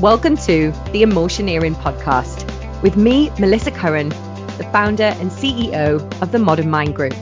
Welcome to the Emotioneering podcast with me, Melissa Curran, the founder and CEO of the Modern Mind Group.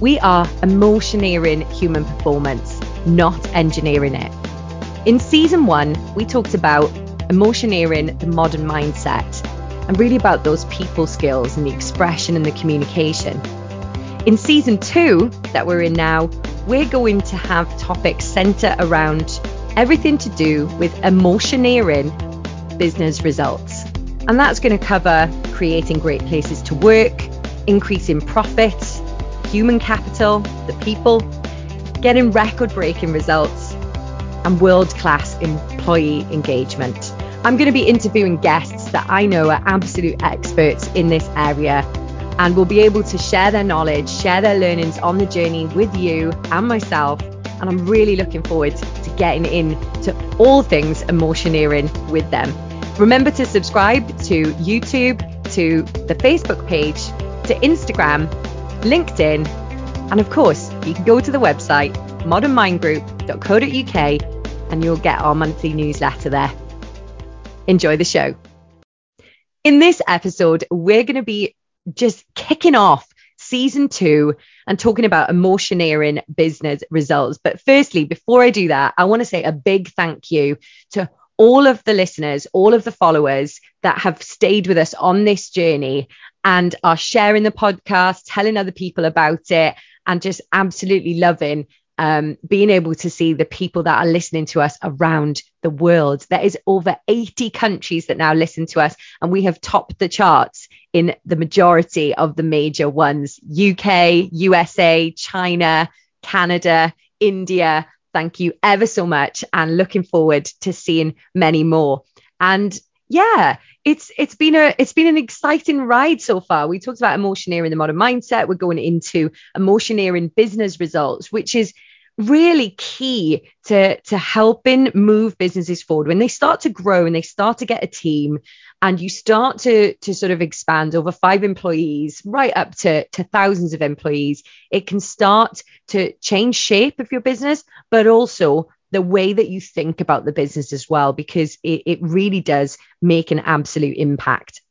We are emotioneering human performance, not engineering it. In season one, we talked about emotioneering the modern mindset and really about those people skills and the expression and the communication. In season two, that we're in now, we're going to have topics center around everything to do with emotioneering business results. And that's going to cover creating great places to work, increasing profits, human capital, the people, getting record breaking results, and world class employee engagement. I'm going to be interviewing guests that I know are absolute experts in this area and will be able to share their knowledge, share their learnings on the journey with you and myself. And I'm really looking forward getting into all things emotioneering with them. Remember to subscribe to YouTube, to the Facebook page, to Instagram, LinkedIn, and of course, you can go to the website modernmindgroup.co.uk and you'll get our monthly newsletter there. Enjoy the show. In this episode, we're going to be just kicking off season two and talking about emotioneering business results. But firstly, before I do that, I want to say a big thank you to all of the listeners, all of the followers that have stayed with us on this journey and are sharing the podcast, telling other people about it, and just absolutely loving um, being able to see the people that are listening to us around the world. There is over 80 countries that now listen to us, and we have topped the charts in the majority of the major ones UK, USA, China, Canada, India. Thank you ever so much, and looking forward to seeing many more. And yeah, it's it's been a it's been an exciting ride so far. We talked about emotioneering the modern mindset. We're going into emotioneering business results, which is really key to to helping move businesses forward when they start to grow and they start to get a team and you start to to sort of expand over five employees right up to to thousands of employees it can start to change shape of your business but also the way that you think about the business as well, because it, it really does make an absolute impact.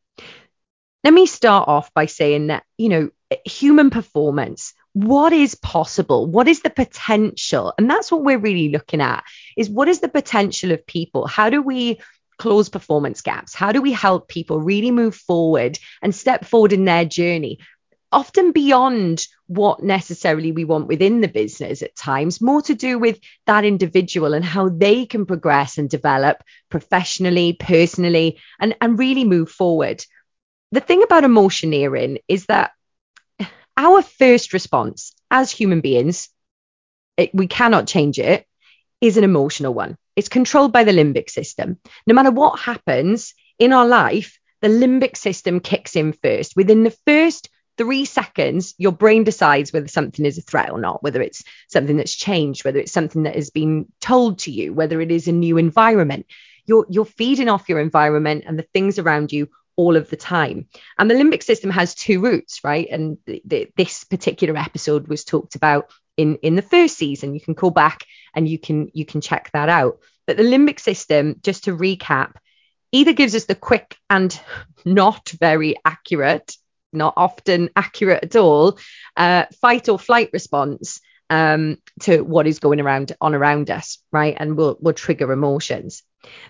Let me start off by saying that, you know, human performance, what is possible? What is the potential? And that's what we're really looking at is what is the potential of people? How do we close performance gaps? How do we help people really move forward and step forward in their journey? Often beyond what necessarily we want within the business at times, more to do with that individual and how they can progress and develop professionally, personally, and, and really move forward. The thing about emotioneering is that our first response as human beings, it, we cannot change it, is an emotional one. It's controlled by the limbic system. No matter what happens in our life, the limbic system kicks in first. Within the first three seconds, your brain decides whether something is a threat or not, whether it's something that's changed, whether it's something that has been told to you, whether it is a new environment. You're, you're feeding off your environment and the things around you all of the time. And the limbic system has two routes, right? And the, the, this particular episode was talked about in, in the first season. You can call back and you can you can check that out. But the limbic system, just to recap, either gives us the quick and not very accurate not often accurate at all, uh, fight or flight response um, to what is going around on around us, right? And will will trigger emotions.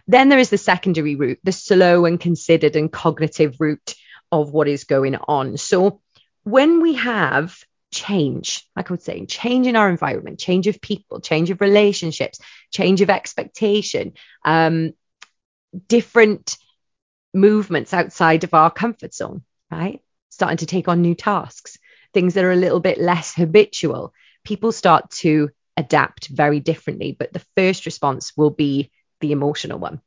Then there is the secondary route, the slow and considered and cognitive route of what is going on. So when we have change, like I was saying, change in our environment, change of people, change of relationships, change of expectation, um, different movements outside of our comfort zone, right? Starting to take on new tasks, things that are a little bit less habitual. People start to adapt very differently, but the first response will be the emotional one.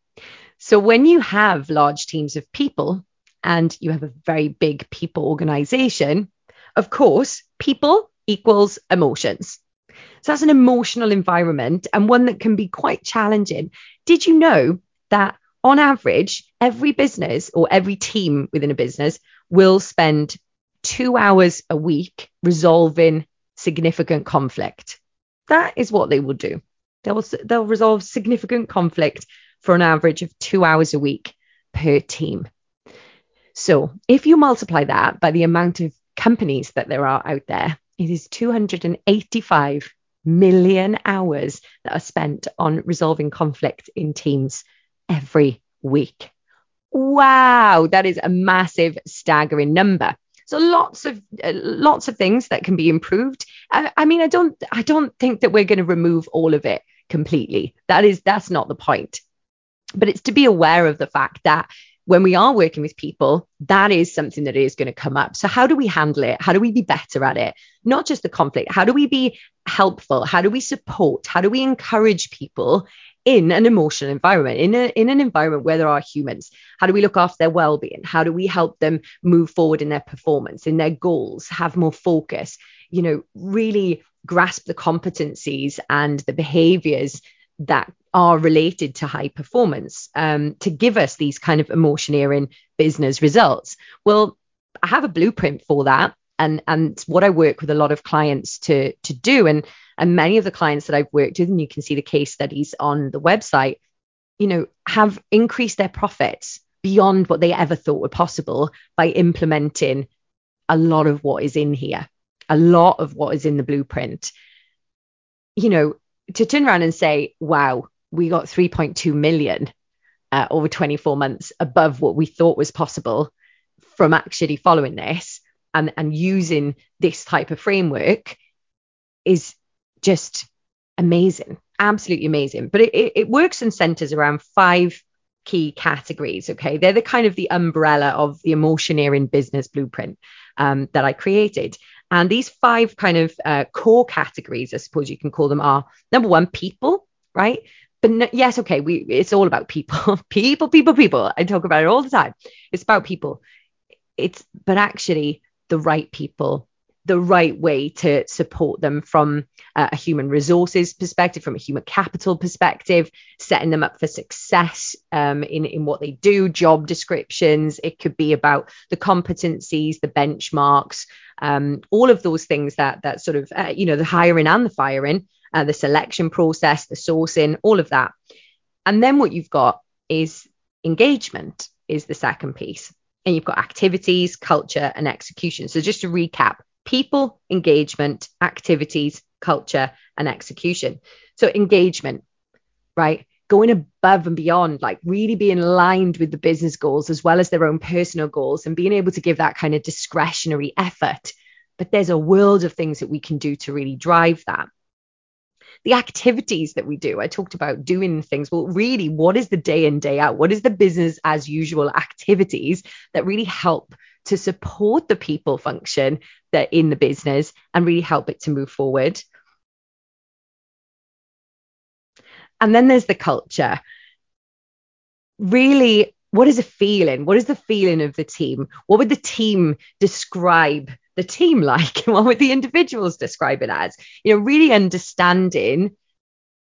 So when you have large teams of people and you have a very big people organization, of course, people equals emotions. So that's an emotional environment and one that can be quite challenging. Did you know that on average, every business or every team within a business will spend two hours a week resolving significant conflict. That is what they will do. They'll, they'll resolve significant conflict for an average of two hours a week per team. So if you multiply that by the amount of companies that there are out there, it is 285 million hours that are spent on resolving conflict in teams every week. Wow, that is a massive, staggering number. So lots of uh, lots of things that can be improved. I, I mean, I don't I don't think that we're going to remove all of it completely. That is that's not the point. But it's to be aware of the fact that when we are working with people, that is something that is going to come up. So, how do we handle it? How do we be better at it? Not just the conflict. How do we be helpful? How do we support? How do we encourage people in an emotional environment, in, a, in an environment where there are humans? How do we look after their well being? How do we help them move forward in their performance, in their goals, have more focus? You know, really grasp the competencies and the behaviors that are related to high performance um, to give us these kind of emotioneering business results. Well, I have a blueprint for that. And, and what I work with a lot of clients to, to do, and, and many of the clients that I've worked with, and you can see the case studies on the website, you know, have increased their profits beyond what they ever thought were possible by implementing a lot of what is in here, a lot of what is in the blueprint. You know, to turn around and say, wow, we got 3.2 million uh, over 24 months above what we thought was possible from actually following this and, and using this type of framework is just amazing, absolutely amazing. But it, it, it works and centers around five key categories. Okay. They're the kind of the umbrella of the emotioneering business blueprint um, that I created. And these five kind of uh, core categories, I suppose you can call them, are number one, people, right? But no, yes, okay, we it's all about people, people, people, people. I talk about it all the time. It's about people. It's but actually the right people the right way to support them from a human resources perspective, from a human capital perspective, setting them up for success um, in, in what they do, job descriptions. It could be about the competencies, the benchmarks, um, all of those things that that sort of, uh, you know, the hiring and the firing, uh, the selection process, the sourcing, all of that. And then what you've got is engagement is the second piece. And you've got activities, culture, and execution. So just to recap, people, engagement, activities, culture, and execution. So, engagement, right? Going above and beyond, like really being aligned with the business goals as well as their own personal goals and being able to give that kind of discretionary effort. But there's a world of things that we can do to really drive that. The activities that we do, I talked about doing things. Well, really, what is the day in, day out? What is the business as usual activities that really help to support the people function that in the business and really help it to move forward. And then there's the culture. Really, what is the feeling? What is the feeling of the team? What would the team describe the team like? what would the individuals describe it as? You know, really understanding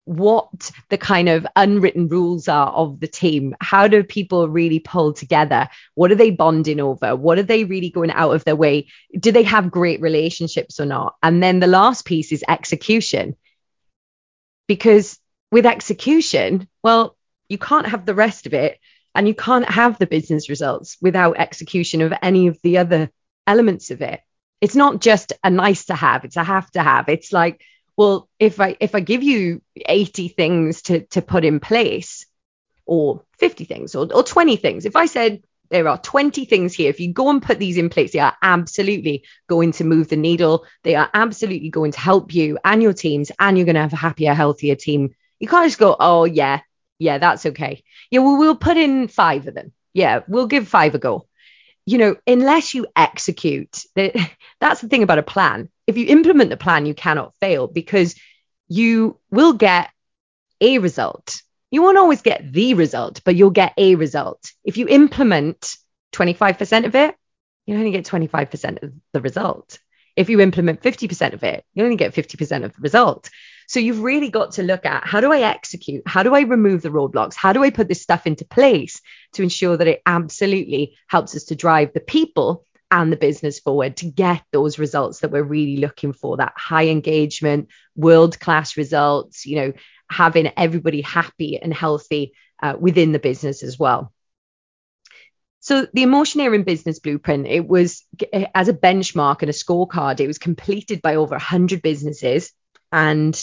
what the kind of unwritten rules are of the team. How do people really pull together? What are they bonding over? What are they really going out of their way? Do they have great relationships or not? And then the last piece is execution. Because with execution, well, you can't have the rest of it and you can't have the business results without execution of any of the other elements of it. It's not just a nice to have, it's a have to have. It's like well if i if i give you 80 things to to put in place or 50 things or, or 20 things if i said there are 20 things here. If you go and put these in place, they are absolutely going to move the needle. They are absolutely going to help you and your teams, and you're going to have a happier, healthier team. You can't just go, oh, yeah, yeah, that's okay. Yeah, well, we'll put in five of them. Yeah, we'll give five a go. You know, unless you execute, that's the thing about a plan if you implement the plan, you cannot fail because you will get a result. You won't always get the result, but you'll get a result. If you implement 25% of it, you only get 25% of the result. If you implement 50% of it, you only get 50% of the result. So you've really got to look at how do I execute? How do I remove the roadblocks? How do I put this stuff into place to ensure that it absolutely helps us to drive the people and the business forward to get those results that we're really looking for that high engagement world class results you know having everybody happy and healthy uh, within the business as well. So the Emotioneering Business Blueprint, it was as a benchmark and a scorecard, it was completed by over 100 businesses. And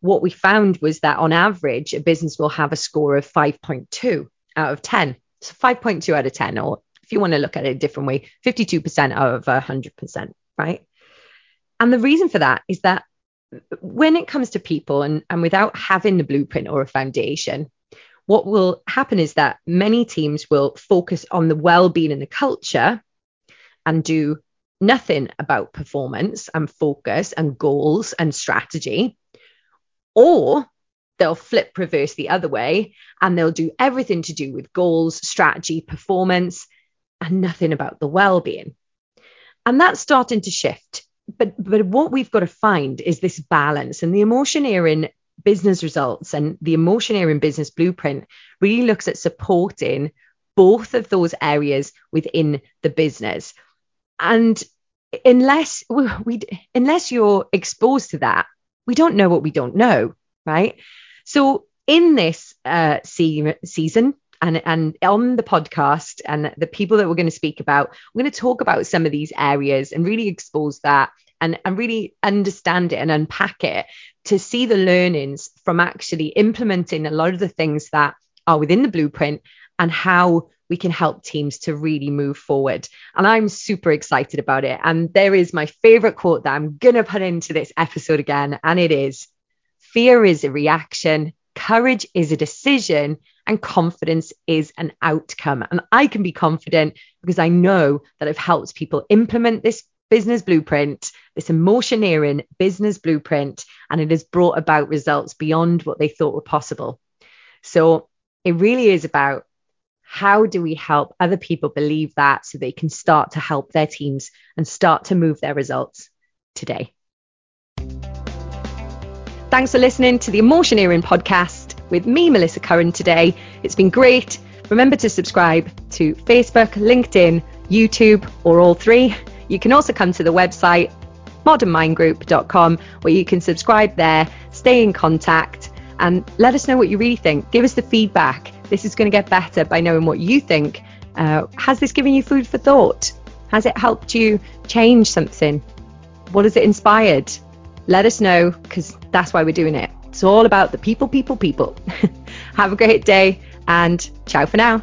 what we found was that on average, a business will have a score of 5.2 out of 10. So 5.2 out of 10, or if you want to look at it a different way, 52% out of 100%, right? And the reason for that is that when it comes to people and, and without having the blueprint or a foundation, what will happen is that many teams will focus on the well-being and the culture and do nothing about performance and focus and goals and strategy or they'll flip reverse the other way and they'll do everything to do with goals strategy performance and nothing about the well-being. And that's starting to shift. But but what we've got to find is this balance and the emotioneering business results and the emotioneering business blueprint really looks at supporting both of those areas within the business. And unless we unless you're exposed to that we don't know what we don't know right? So in this uh, se- season and and on the podcast and the people that we're going to speak about we're going to talk about some of these areas and really expose that and and really understand it and unpack it to see the learnings from actually implementing a lot of the things that are within the blueprint and how we can help teams to really move forward. And I'm super excited about it. And there is my favorite quote that I'm going to put into this episode again. And it is fear is a reaction, courage is a decision, and confidence is an outcome. And I can be confident because I know that I've helped people implement this business blueprint, this emotioneering business blueprint, and it has brought about results beyond what they thought were possible. So it really is about how do we help other people believe that so they can start to help their teams and start to move their results today. Thanks for listening to the Emotioneering podcast with me, Melissa Curran, today. It's been great. Remember to subscribe to Facebook, LinkedIn, YouTube, or all three. You can also come to the website modernmindgroup.com where you can subscribe there, stay in contact, and let us know what you really think. Give us the feedback. This is going to get better by knowing what you think. Uh, has this given you food for thought? Has it helped you change something? What has it inspired? Let us know because that's why we're doing it. It's all about the people, people, people. Have a great day and ciao for now.